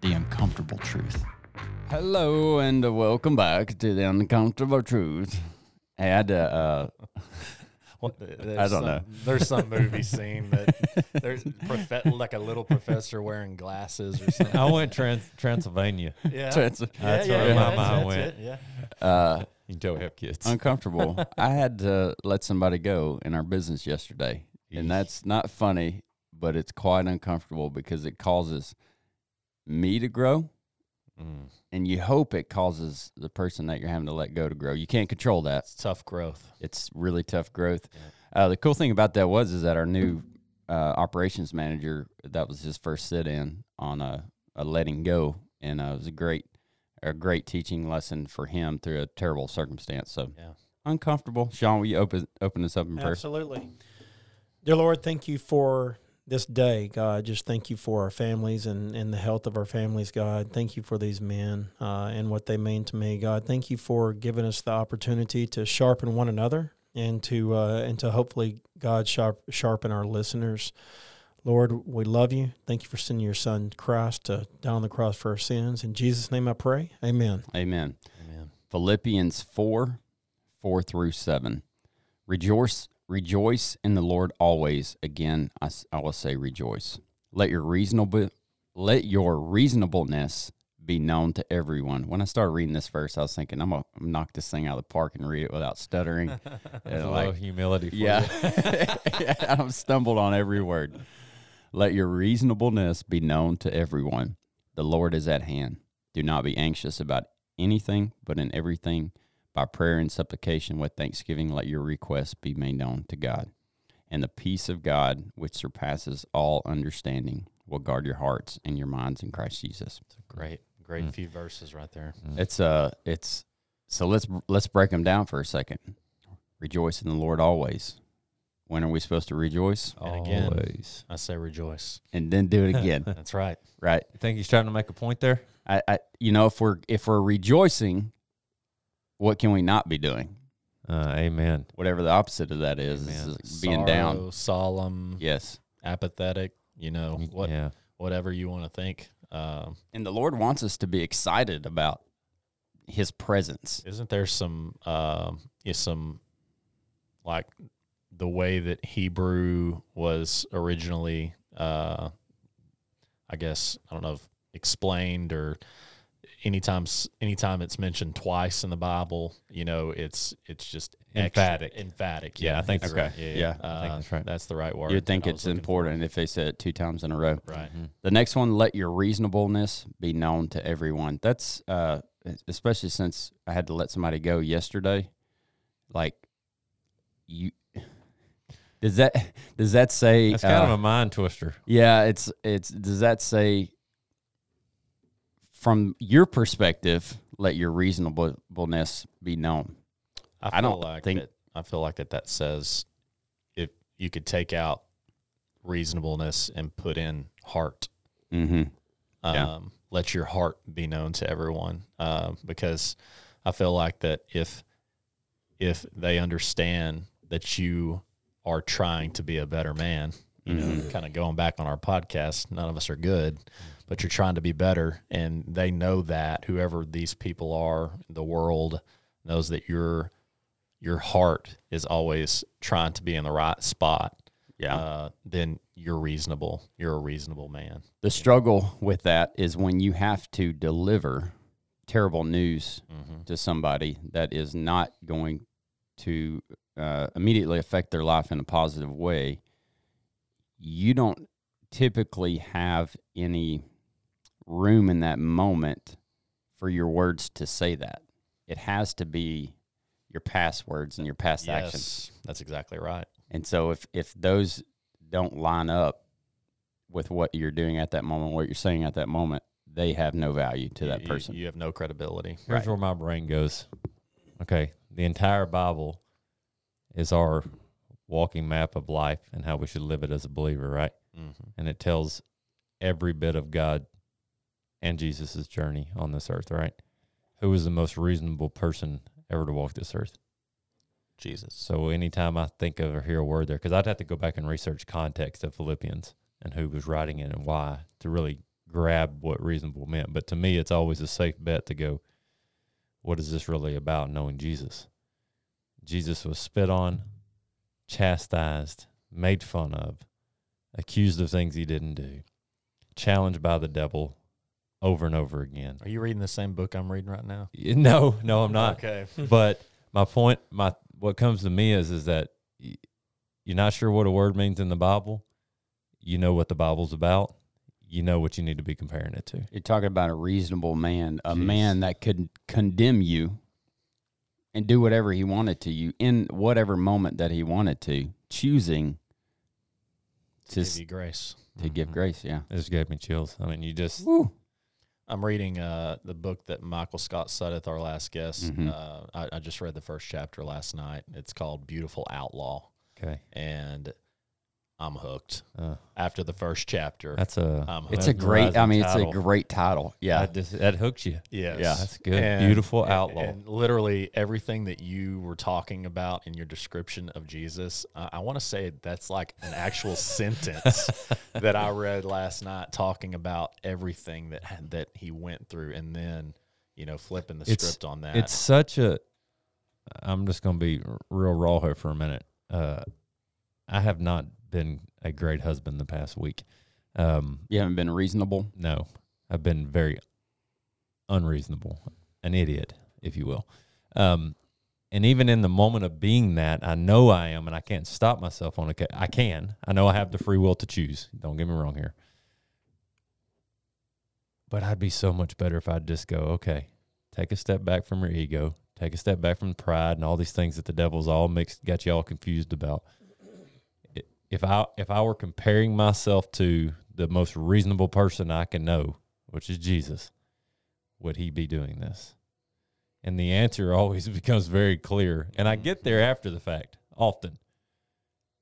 the uncomfortable truth. Hello and welcome back to the uncomfortable truth. I had to. Uh, What, there's I don't some, know. There's some movie scene that there's profe- like a little professor wearing glasses or something. I went trans Transylvania. Yeah, Trans- yeah, That's yeah, where yeah, my that's- mind that's went. it, Yeah, uh, You can tell we have kids. uncomfortable. I had to let somebody go in our business yesterday, and that's not funny, but it's quite uncomfortable because it causes me to grow, Mm. and you hope it causes the person that you're having to let go to grow. You can't control that. it's tough growth. It's really tough growth. Uh, the cool thing about that was is that our new uh, operations manager that was his first sit in on a, a letting go, and uh, it was a great a great teaching lesson for him through a terrible circumstance. So Yeah. uncomfortable. Sean, will you open open us up in prayer? Absolutely. Dear Lord, thank you for this day, God. Just thank you for our families and, and the health of our families, God. Thank you for these men uh, and what they mean to me, God. Thank you for giving us the opportunity to sharpen one another and to uh, and to hopefully God sharp, sharpen our listeners. Lord, we love you. Thank you for sending your Son Christ to die on the cross for our sins. In Jesus' name, I pray. Amen. Amen. Amen. Philippians four, four through seven. Rejoice, rejoice in the Lord always. Again, I will say rejoice. Let your reasonable, let your reasonableness be known to everyone. When I started reading this verse, I was thinking I'm gonna knock this thing out of the park and read it without stuttering. There's And a like- little humility for yeah, I've stumbled on every word. Let your reasonableness be known to everyone. The Lord is at hand. Do not be anxious about anything, but in everything, by prayer and supplication with thanksgiving, let your requests be made known to God. And the peace of God, which surpasses all understanding, will guard your hearts and your minds in Christ Jesus. It's a great, great Mm. few verses right there. It's uh, it's so let's let's break them down for a second. Rejoice in the Lord always. When are we supposed to rejoice? And again- Always. I say rejoice. And then do it again, That's right. right? You think he's trying to make a point there? I, I, you know, if we're if we're rejoicing, what can we not be doing? Uh, amen. Whatever the opposite of that is, Amen. is being down. Solemn, Yes, apathetic. You know what? Yeah. Whatever you want to think. Um, and the Lord wants us to be excited about His presence. Isn't there some um is some like the way that Hebrew was originally uh I guess I don't know if explained or anytime anytime it's mentioned twice in the Bible, you know, it's it's just extra- Emphatic. emphatic. Yeah, I think that's okay. right. Yeah, Yeah, uh, I think that's right. That's the right word. You'd think that I was it's looking for. important if they said it two times in a row. right? Mhm. The next one, let your reasonableness be known to everyone. That's uh, especially since I had to let somebody go yesterday. Like you, does that does that say? That's kind of uh, a mind twister. Yeah, it's it's does that say from your perspective, let your reasonableness be known? I, I feel don't like think- that, I feel like that that says if you could take out reasonableness and put in heart. Mm-hmm. Um, Yeah. Let your heart be known to everyone, um, because I feel like that if if they understand that you are trying to be a better man, you know, Mhm. kind of going back on our podcast, none of us are good, but you're trying to be better, and they know that whoever these people are, the world knows that your your heart is always trying to be in the right spot. Yeah. Uh, then you're reasonable. You're a reasonable man. the struggle with that is when you have to deliver terrible news Mm-hmm. to somebody that is not going to uh, immediately affect their life in a positive way, you don't typically have any room in that moment for your words to say that. It has to be your past words and your past actions. That's exactly right. And so if if those don't line up with what you're doing at that moment, what you're saying at that moment, they have no value to You- that you- person. You, have no credibility. Here's Right. where my brain goes. Okay, the entire Bible is our walking map of life and how we should live it as a believer, right? Mm-hmm. And it tells every bit of God and Jesus' journey on this earth, right? Who was the most reasonable person ever to walk this earth? Jesus. So anytime I think of or hear a word there, because I'd have to go back and research context of Philippians and who was writing it and why to really grab what reasonable meant. But to me, it's always a safe bet to go, what is this really about? Knowing Jesus. Jesus was spit on, chastised, made fun of, accused of things he didn't do, challenged by the devil over and over again. Are you reading the same book I'm reading right now? No, no, I'm not Okay. but my point, my what comes to me is is that you're not sure what a word means in the Bible. You know what the Bible's about. You know what you need to be comparing it to. You're talking about a reasonable man, a Jeez. man that could condemn you and do whatever he wanted to you in whatever moment that he wanted to, choosing to, Give s- you grace. to give Mhm. grace. Yeah. This gave me chills. I mean, you just Woo. I'm reading uh, the book that Michael Scott Suddeth, our last guest. Mhm. Uh, I, I just read the first chapter last night. It's called Beautiful Outlaw, okay. and I'm hooked. Uh, After the first chapter, that's a I'm It's a great, I mesmerizing mean, it's title. a great title. Yeah. that, just, that hooks you. Yes. Yeah. That's good. And- Beautiful and- outlaw. And literally everything that you were talking about in your description of Jesus, I, I want to say that's like an actual sentence that I read last night, talking about everything that that he went through, and then you know flipping the It's- script on that. it's such a. I'm just gonna be real raw here for a minute. Uh, I have not been a great husband the past week. Um, you haven't been reasonable. No, I've been very unreasonable, an idiot, if you will. Um, and even in the moment of being that, I know I am, and I can't stop myself on it. I can. I know I have the free will to choose. Don't get me wrong here. But I'd be so much better if I'd just go, okay, take a step back from your ego, take a step back from pride and all these things that the devil's all mixed, got you all confused about. If I if I were comparing myself to the most reasonable person I can know, which is Jesus, would he be doing this? And the answer always becomes very clear. And I get there after the fact often.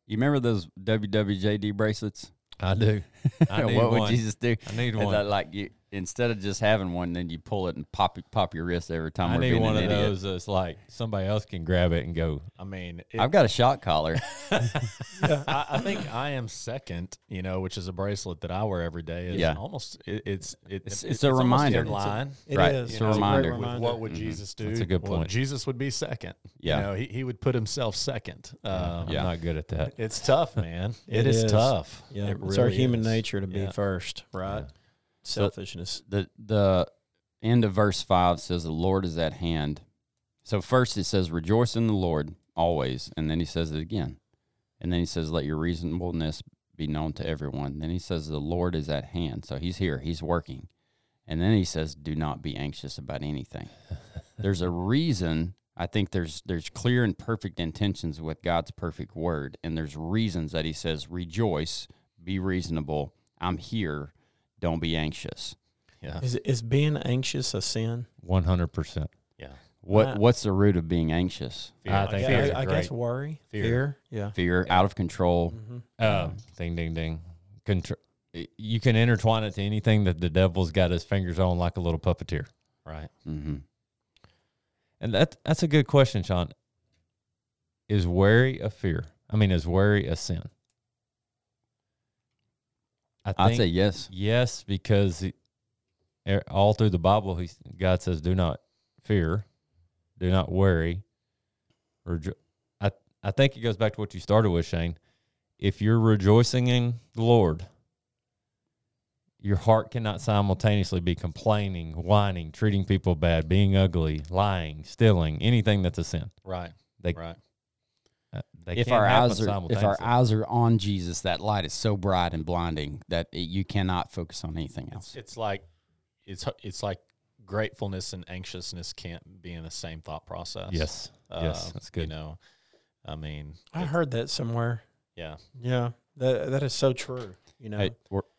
You remember those WWJD bracelets? I do. I need what would. Jesus do? I need one. that, like you, instead of just having one, then you pull it and pop pop your wrist every time. I we're need being one an of idiot. those that's like somebody else can grab it and go. I mean, it, I've got a shot collar. I, I think I am second, you know, which is a bracelet that I wear every day. It's Yeah. almost it, it's it, It's- it's it's a almost reminder. in line. It Right. is. It's you a know, reminder. with reminder. What would Mhm. Jesus do? That's a good Well, point. Jesus would be second. Yeah. You know, he, he would put himself second. Um, I'm not good at that. It's tough, man. It it is, is. tough. Yeah, It it's our human is. Nature to be Yeah. first, right? Yeah. Selfishness. the the end of verse five says the Lord is at hand. So first it says rejoice in the Lord always, and then he says it again, and then he says let your reasonableness be known to everyone. Then he says the Lord is at hand. So he's here, he's working, and then he says do not be anxious about anything. there's a reason. I think there's there's clear and perfect intentions with God's perfect word, and there's reasons that He says rejoice, be reasonable. I'm here. Don't be anxious. Yeah. Is is being anxious a sin? One hundred percent. Yeah. What Wow. what's the root of being anxious? Fear. I think I, fear is I guess worry, Fear. fear. Yeah. Fear, out of control. hmm Uh, ding, ding, ding. Contr- you can intertwine it to anything that the devil's got his fingers on, like a little puppeteer. Right. hmm And that that's a good question, Sean. Is worry a fear? I mean, is worry a sin? I I'd say yes. yes, because he, all through the Bible, he God says, "Do not fear, do not worry." Or I I think it goes back to what you started with, Shane. If you're rejoicing in the Lord, your heart cannot simultaneously be complaining, whining, treating people bad, being ugly, lying, stealing, anything that's a sin. Right. They, Right. They If can't our eyes are if our eyes are on Jesus, that light is so bright and blinding that it, you cannot focus on anything else. It's like it's it's like gratefulness and anxiousness can't be in the same thought process. yes, yes, Uh, that's You good. know, I mean, I it- heard that somewhere. yeah. Yeah. That that is so true. You know, Hey,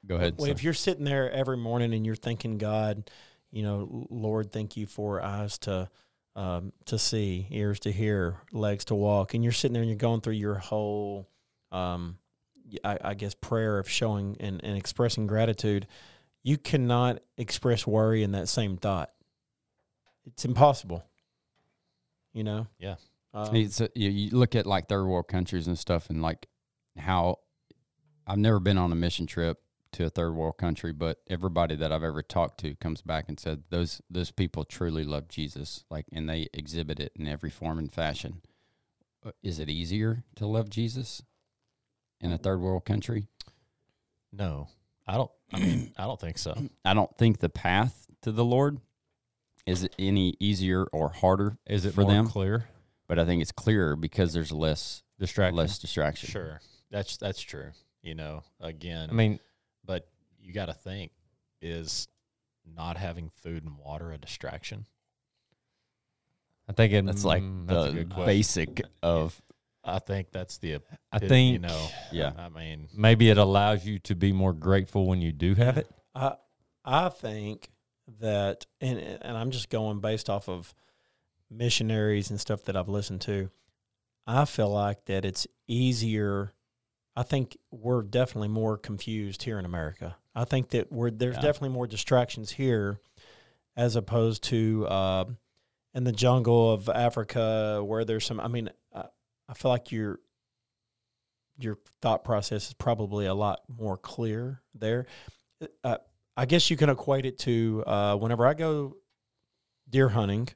go ahead. Well, if you're sitting there every morning and you're thanking God, you know, Lord, thank you for eyes to um, to see, ears to hear, legs to walk, and you're sitting there and you're going through your whole, um, I, I guess, prayer of showing and, and expressing gratitude. You cannot express worry in that same thought. It's impossible. You know. Yeah. Um, It's a, you, you look at like third world countries and stuff, and like how I've never been on a mission trip to a third world country, but everybody that I've ever talked to comes back and said those those people truly love Jesus, like, and they exhibit it in every form and fashion. Uh, Is it easier to love Jesus in a third world country? No, I don't. I mean, I don't think so. I don't think the path to the Lord is it any easier or harder, Is it For more them? clear? but I think it's clearer because there's less Distraction. less distraction. Sure, that's that's true. You know, again, I mean, but you got to think: is not having food and water a distraction? I think it, That's like mm, that's the basic of I think that's the. I epit- think you know. Yeah. I mean, maybe it allows you to be more grateful when you do have it. I I think that, and and I'm just going based off of missionaries and stuff that I've listened to. I feel like that it's easier. I think we're definitely more confused here in America. I think that we're there's Yeah. definitely more distractions here, as opposed to uh, in the jungle of Africa where there's some. I mean, I, I feel like your your thought process is probably a lot more clear there. Uh, I guess you can equate it to uh, whenever I go deer hunting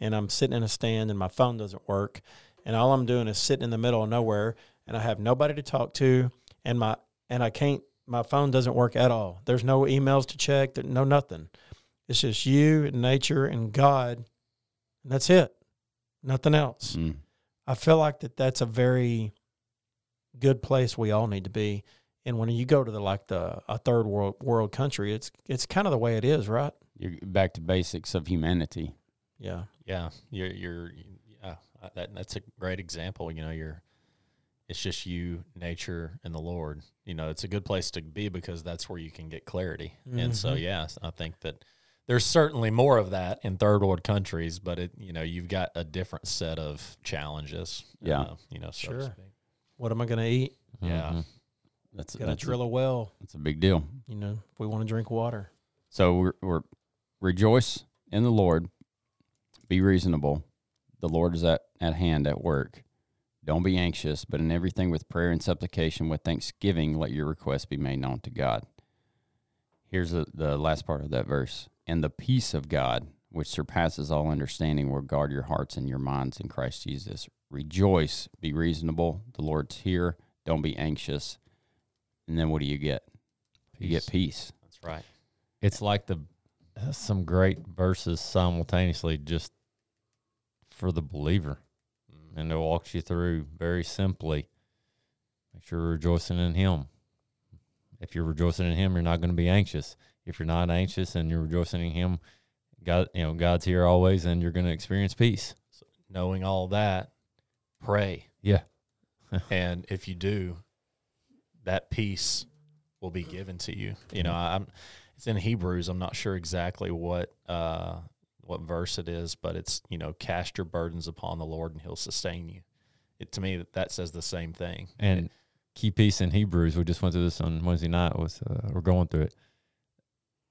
and I'm sitting in a stand and my phone doesn't work and all I'm doing is sitting in the middle of nowhere and I have nobody to talk to and my and I can't my phone doesn't work at all. There's no emails to check, no nothing. It's just you and nature and God and that's it. Nothing else. Mm. I feel like that that's a very good place we all need to be. And when you go to the like the a third world world country, it's it's kind of the way it is, right? You're back to basics of humanity. Yeah. yeah, you're you're yeah. uh, That that's a great example. You know, you're. It's just you, nature, and the Lord. You know, it's a good place to be because that's where you can get clarity. And so, Mhm. yes, I think that there's certainly more of that in third world countries, but it you know you've got a different set of challenges. Yeah. uh, you know, so to Sure. speak. What am I going to eat? Yeah. Mhm. That's Got to that's drill a, a well. that's a big deal. You know, if we want to drink water. So we're, we're rejoice in the Lord. Be reasonable. The Lord is at, at hand at work. Don't be anxious, but in everything with prayer and supplication with thanksgiving, let your requests be made known to God. Here's the, the last part of that verse. And the peace of God, which surpasses all understanding, will guard your hearts and your minds in Christ Jesus. Rejoice, be reasonable. The Lord's here. Don't be anxious. And then what do you get? You get peace. That's right. It's like the uh, some great verses simultaneously just for the believer. And it walks you through very simply. Make sure you're rejoicing in Him. If you're rejoicing in Him, you're not going to be anxious. If you're not anxious and you're rejoicing in Him, God, you know, God's here always, and you're going to experience peace. Knowing all that, pray. Yeah. and if you do, that peace will be given to you. You know, I'm it's in Hebrews. I'm not sure exactly what uh what verse it is, but it's you know, cast your burdens upon the Lord and He'll sustain you. It to me that, that says the same thing. And key piece in Hebrews, we just went through this on Wednesday night. Was uh, we're going through it.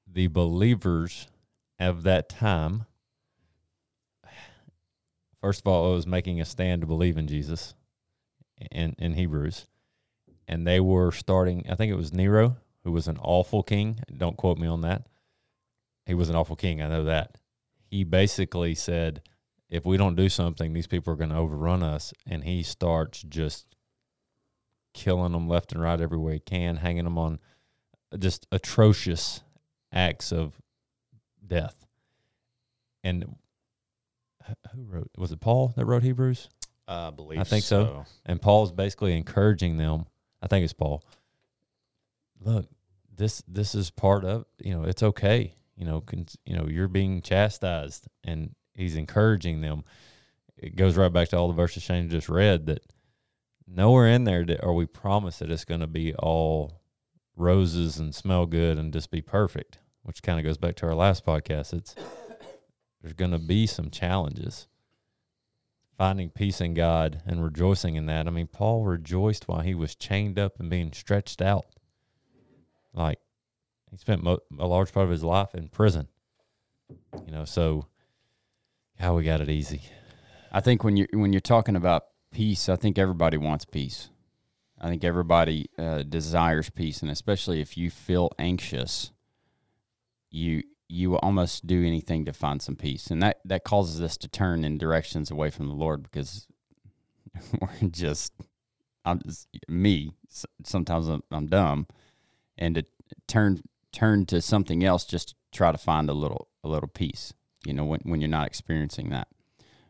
The believers of that time, first of all, it was making a stand to believe in Jesus, in in Hebrews, and they were starting. I think it was Nero, who was an awful king. Don't quote me on that. He was an awful king. I know that. He basically said, if we don't do something, these people are going to overrun us. And he starts just killing them left and right everywhere he can, hanging them on just atrocious acts of death. And who wrote? Was it Paul that wrote Hebrews? Uh, I believe I think so. And Paul's basically encouraging them. I think it's Paul. Look, this this is part of you know it's okay. You know, con, you know you're being chastised, and he's encouraging them. It goes right back to all the verses Shane just read that nowhere in there are we promised that it's going to be all roses and smell good and just be perfect, which kind of goes back to our last podcast. It's there's going to be some challenges. Finding peace in God and rejoicing in that. I mean, Paul rejoiced while he was chained up and being stretched out. Like he spent mo- a large part of his life in prison. You know, so how we got it easy. I think when you when you're talking about peace, I think everybody wants peace. I think everybody uh, desires peace, and especially if you feel anxious, you you will almost do anything to find some peace, and that that causes us to turn in directions away from the Lord because we're just I'm just me. Sometimes I'm, I'm dumb, and to turn turn to something else just to try to find a little a little peace. You know, when when you're not experiencing that.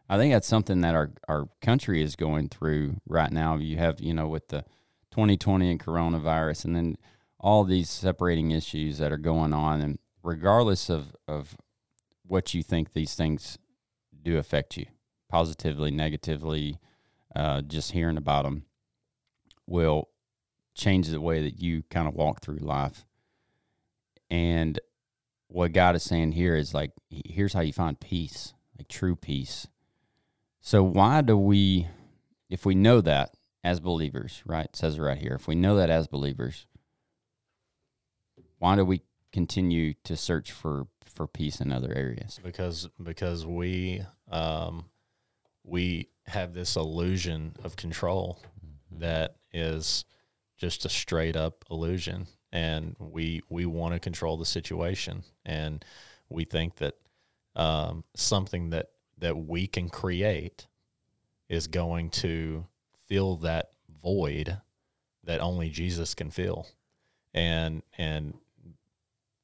I think that's something that our, our country is going through right now. You have, you know, with the 2020 and coronavirus, and then all these separating issues that are going on. And regardless of, of what you think these things do affect you, positively, negatively, uh, just hearing about them will change the way that you kind of walk through life. And what God is saying here is like, here's how you find peace, like true peace. So why do we, if we know that as believers, right? It says it right here. If we know that as believers, why do we continue to search for for peace in other areas? because because we um, we have this illusion of control that is just a straight up illusion, and we we want to control the situation, and we think that um, something that that we can create is going to fill that void that only Jesus can fill, and and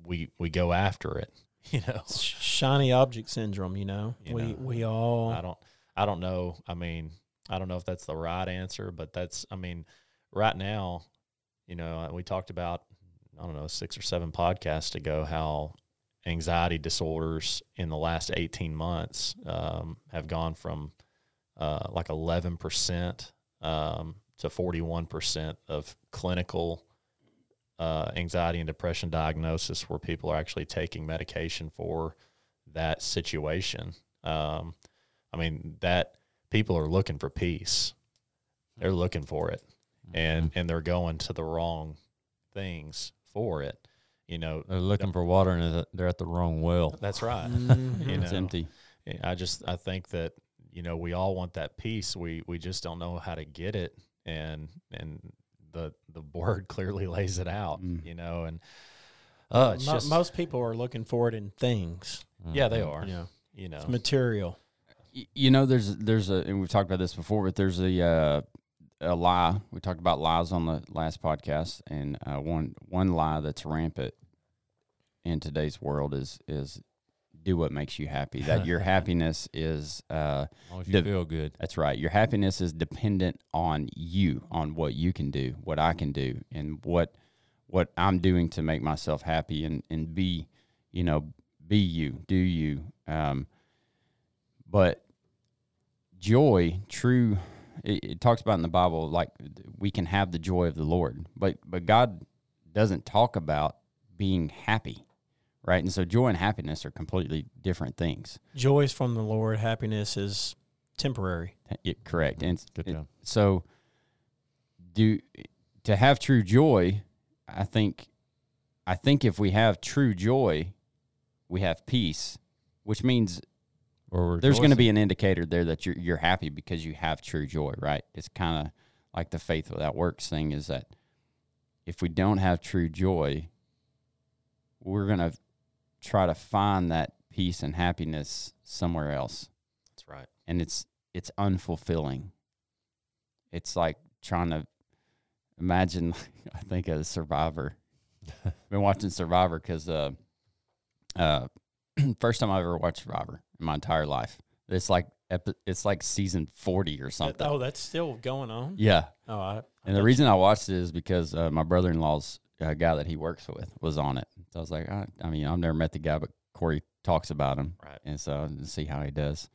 we we go after it, you know. Shiny object syndrome. You know, You we know, we all I don't I don't know. I mean, I don't know if that's the right answer, but that's I mean, right now, you know, we talked about I don't know, 6 or 7 podcasts ago how anxiety disorders in the last 18 months um, have gone from uh, like 11% um, to 41% of clinical uh, anxiety and depression diagnosis where people are actually taking medication for that situation. Um, I mean that people are looking for peace. They're looking for it, and and they're going to the wrong things for it. You know, They're looking for water and they're at the wrong well. that's right. Mhm. You It's empty. I just I think that you know we all want that peace. We we just don't know how to get it, and and the the word clearly lays it out. Mm. You know, and uh, it's Mo- just most people are looking for it in things. yeah they are. Yeah, You know, it's material. You know, there's there's a, and we've talked about this before, but there's a uh, a lie. We talked about lies on the last podcast, and uh, one one lie that's rampant in today's world is is do what makes you happy. That your happiness is uh, As you The- feel good. That's right. Your happiness is dependent on you, on what you can do, what I can do, and what what I'm doing to make myself happy and and be, you know, be you, do you. Um, but joy, true, it, it talks about in the Bible like we can have the joy of the Lord, but but God doesn't talk about being happy, right? And so joy and happiness are completely different things. Joy is from the Lord. Happiness is temporary. It, correct. And Good it- so do to have true joy i think i think if we have true joy we have peace which means Or there's going to be an indicator there that you're you're happy because you have true joy right it's kind of like the faith without works thing is that if we don't have true joy we're going to try to find that peace and happiness somewhere else that's right. and it's it's unfulfilling. It's like trying to imagine. I think a Survivor. I've Been watching Survivor because uh, uh, first time I've ever watched Survivor in my entire life. It's like it's like season forty or something. Oh, that's still going on. Yeah, Oh, I, and the reason I watched it is because uh, my brother in law's uh, guy that he works with was on it. So I was like, I, I mean, I've never met the guy, but Corey talks about him, Right. and so to see how he does.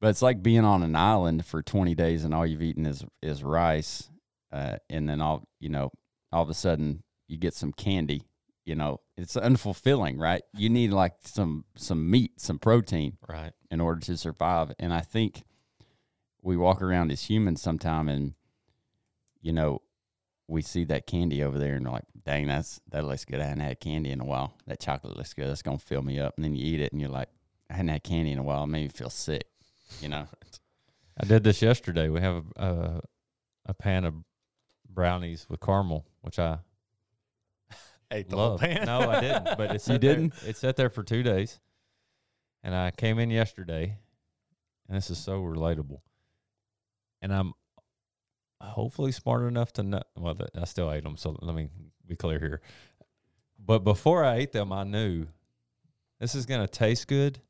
But it's like being on an island for 20 days and all you've eaten is is rice, uh, and then all you know, all of a sudden you get some candy. You know, it's unfulfilling, right? You need like some some meat, some protein Right. in order to survive. And I think we walk around as humans sometime and you know, we see that candy over there and we're like, dang, that's that looks good. I hadn't had candy in a while. That chocolate looks good. That's gonna fill me up. And then you eat it and you're like, I hadn't had candy in a while. It made me feel sick. You know? I did this yesterday. We have a, a a pan of brownies with caramel, which I Ate the whole pan. No, I didn't. But it You sat there- didn't? it sat there for two days, and I came in yesterday, and this is so relatable. And I'm hopefully smart enough to know. Well, th- I still ate them, so let me be clear here. But before I ate them, I knew this is gonna taste good,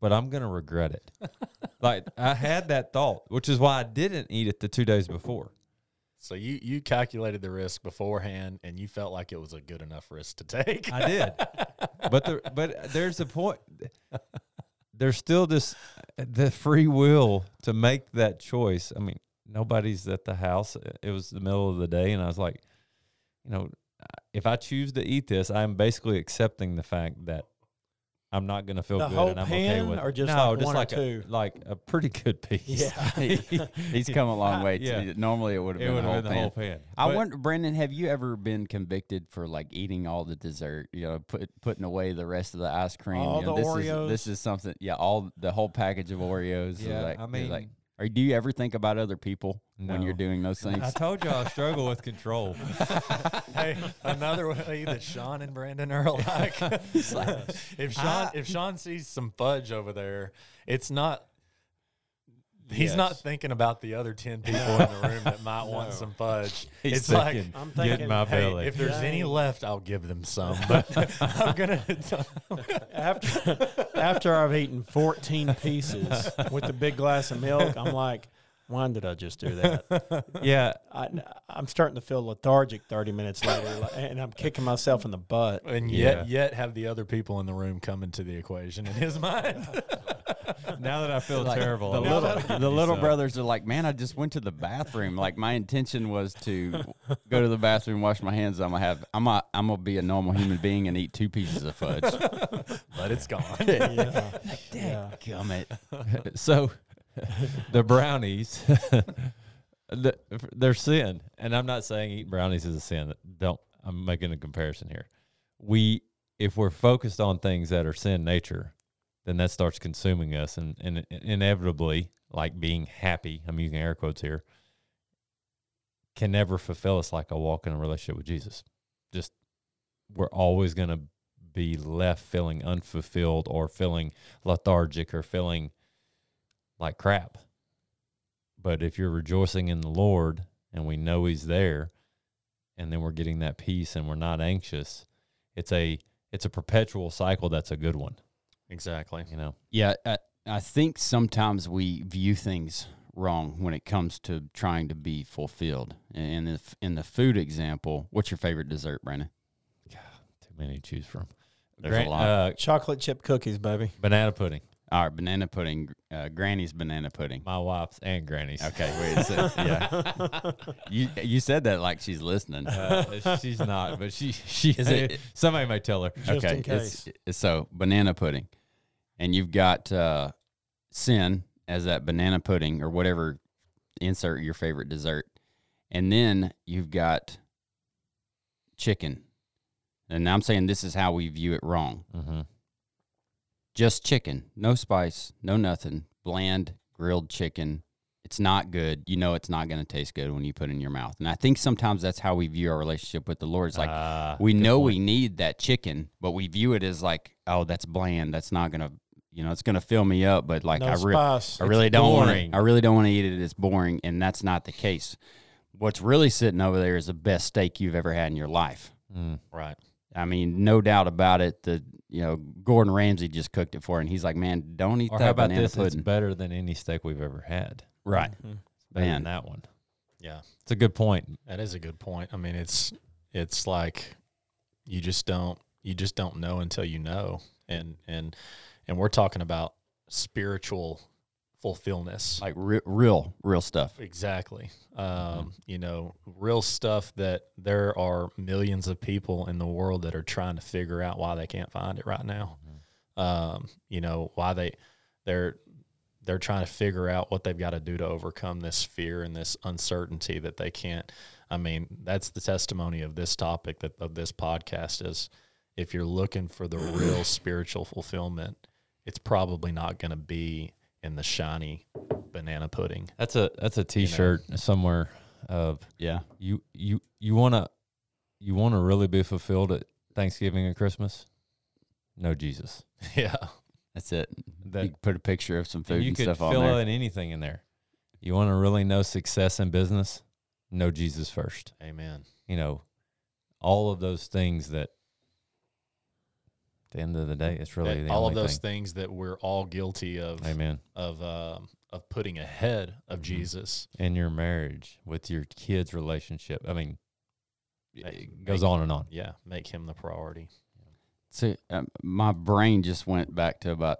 but I'm gonna regret it. like I had that thought, which is why I didn't eat it the two days before. So you you calculated the risk beforehand, and you felt like it was a good enough risk to take. I did. but the but there's a point. There's still this the free will to make that choice. I mean, nobody's at the house. It was the middle of the day, and I was like, you know, if I choose to eat this, I'm basically accepting the fact that I'm not going to feel The good, whole and I'm pan okay with or just no, like just one or like a, like a pretty good piece. Yeah. He- he's come a long way. Yeah. To, normally it would have been, would the whole, been the pan. whole pan. I But- wonder, Brendan, have you ever been convicted for like eating all the dessert? You know, put, putting away the rest of the ice cream. All you know, the this Oreos? Is, this is something. Yeah, all the whole package of Oreos. Yeah, like, I mean, like, or do you ever think about other people when you're doing those things? I told you I struggle with control. hey, another way that Sean and Brandon are alike. if Sean if Sean sees some fudge over there, it's not. He's not thinking about the other ten people in the room that might want some fudge. He's it's like, I'm get thinking, in my hey, belly. if there's any left, I'll give them some. But I'm gonna. after after I've eaten 14 pieces with a big glass of milk, I'm like, why did I just do that? yeah, I, I'm starting to feel lethargic 30 minutes later, and I'm kicking myself in the butt. and Yeah. yet, yet have the other people in the room come into the equation in his mind. Now that I feel Like, terrible, The I little, wish I could the little brothers are like, man, I just went to the bathroom. Like my intention was to go to the bathroom, wash my hands. I'm gonna have, I'm gonna, I'm gonna be a normal human being and eat two pieces of fudge. but it's gone. Yeah. yeah. Gummit. so the brownies the, they're sin and i'm not saying eating brownies is a sin don't i'm making a comparison here we if we're focused on things that are sin nature then that starts consuming us and, and inevitably like being happy i'm using air quotes here can never fulfill us like a walk in a relationship with jesus just we're always going to be left feeling unfulfilled or feeling lethargic or feeling like crap. But if you're rejoicing in the Lord and we know He's there, and then we're getting that peace and we're not anxious, it's a it's a perpetual cycle. That's a good one, Exactly. you know. Yeah, I, I think sometimes we view things wrong when it comes to trying to be fulfilled. And in the, in the food example, what's your favorite dessert, Brandon? God, Too many to choose from. There's a lot. Uh, Chocolate chip cookies, baby. banana pudding. All right, banana pudding, uh, Granny's banana pudding. My wife's and Granny's. Okay, wait a second. Yeah, you you said that like she's listening. Uh, she's not, but she she Is it- somebody might tell her. Just in case. it's- so banana pudding, and you've got uh, sin as that banana pudding or whatever. Insert your favorite dessert, and then you've got chicken. And I'm saying this is how we view it wrong. Mm-hmm. Just chicken, no spice, no nothing, bland grilled chicken. It's not good. You know it's not going to taste good when you put it in your mouth. And I think sometimes that's how we view our relationship with the Lord. It's like Ah, we know point. we need that chicken, but we view it as like, oh, that's bland. That's not gonna, you know, it's gonna fill me up. But like, no I, re- spice. I really don't want to. I really don't want to eat it. It's boring, and that's not the case. What's really sitting over there is the best steak you've ever had in your life. Mm. Right. I mean, no doubt about it. The you know Gordon Ramsay just cooked it for, her, and he's like, man, don't eat Or that how about banana this? It's better than any steak we've ever had. right, Mhm. Better Man. than that one. Yeah. It's a good point. That is a good point. I mean, it's it's like you just don't you just don't know until you know, and and and we're talking about spiritual fulfillness. Like re- real, real stuff. Exactly. Um, You know, real stuff that there are millions of people in the world that are trying to figure out why they can't find it right now. Um, you know, why they they're they're trying to figure out what they've got to do to overcome this fear and this uncertainty that they can't. I mean, that's the testimony of this topic that of this podcast is if you're looking for the real spiritual fulfillment, it's probably not going to be in the shiny banana pudding. That's a that's a T-shirt somewhere of Yeah. you you you want to you want to really be fulfilled at Thanksgiving and Christmas. No Jesus. Yeah. That's it. That- you put a picture of some food and and, you could stuff on there. fill in anything in there. You want to really know success in business? Know Jesus first. Amen. You know, all of those things that. At the end of the day, it's really the all only of those thing. things that we're all guilty of Amen. of um, of putting ahead of Mhm. Jesus. In your marriage, with your kids' relationship. I mean, Make- it goes make- on and on. Yeah, make him the priority. See, um, my brain just went back to about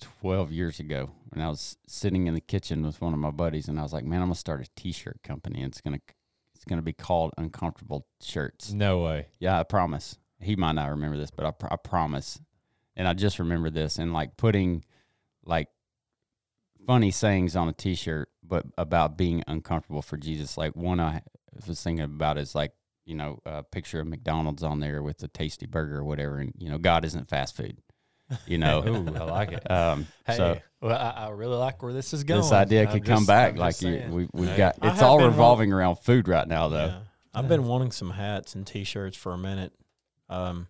12 years ago when I was sitting in the kitchen with one of my buddies, and I was like, "Man, I'm gonna start a T-shirt company, and it's gonna it's gonna be called Uncomfortable Shirts." No way. Yeah, I promise. He might not remember this, but I, pr- I promise. And I just remember this, and like putting like funny sayings on a T-shirt, but about being uncomfortable for Jesus. Like one I was thinking about is like you know a picture of McDonald's on there with a tasty burger or whatever, and you know God isn't fast food. You know, Ooh, I like it. um, Hey, so well, I, I really like where this is going. this idea I'm could come just- back. I'm Like you, we, we've Hey, got it's all revolving around food right now, though. Yeah. I've been wanting some hats and T-shirts for a minute. Um,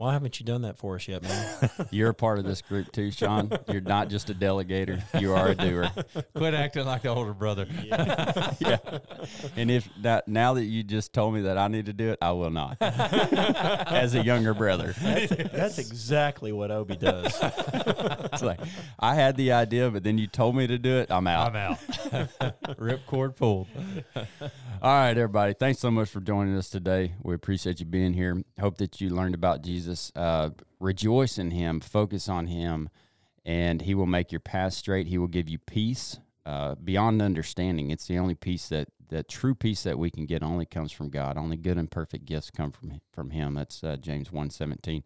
why haven't you done that for us yet, man? You're a part of this group too, Sean. You're not just a delegator; you are a doer. Quit acting like the older brother. yeah. And if that now that you just told me that I need to do it, I will not. As a younger brother. That's exactly what Obi does. It's like I had the idea, but then you told me to do it, I'm out. I'm out. Ripcord pulled. All right, everybody. Thanks so much for joining us today. We appreciate you being here. Hope that you learned about Jesus. Uh, rejoice in him, focus on him, and he will make your path straight. He will give you peace uh, beyond understanding. It's the only peace that that true peace that we can get only comes from God. Only good and perfect gifts come from from him. That's uh, James 1:17.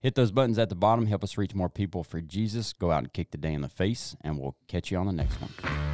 Hit those buttons at the bottom. Help us reach more people for Jesus. Go out and kick the day in the face, and we'll catch you on the next one.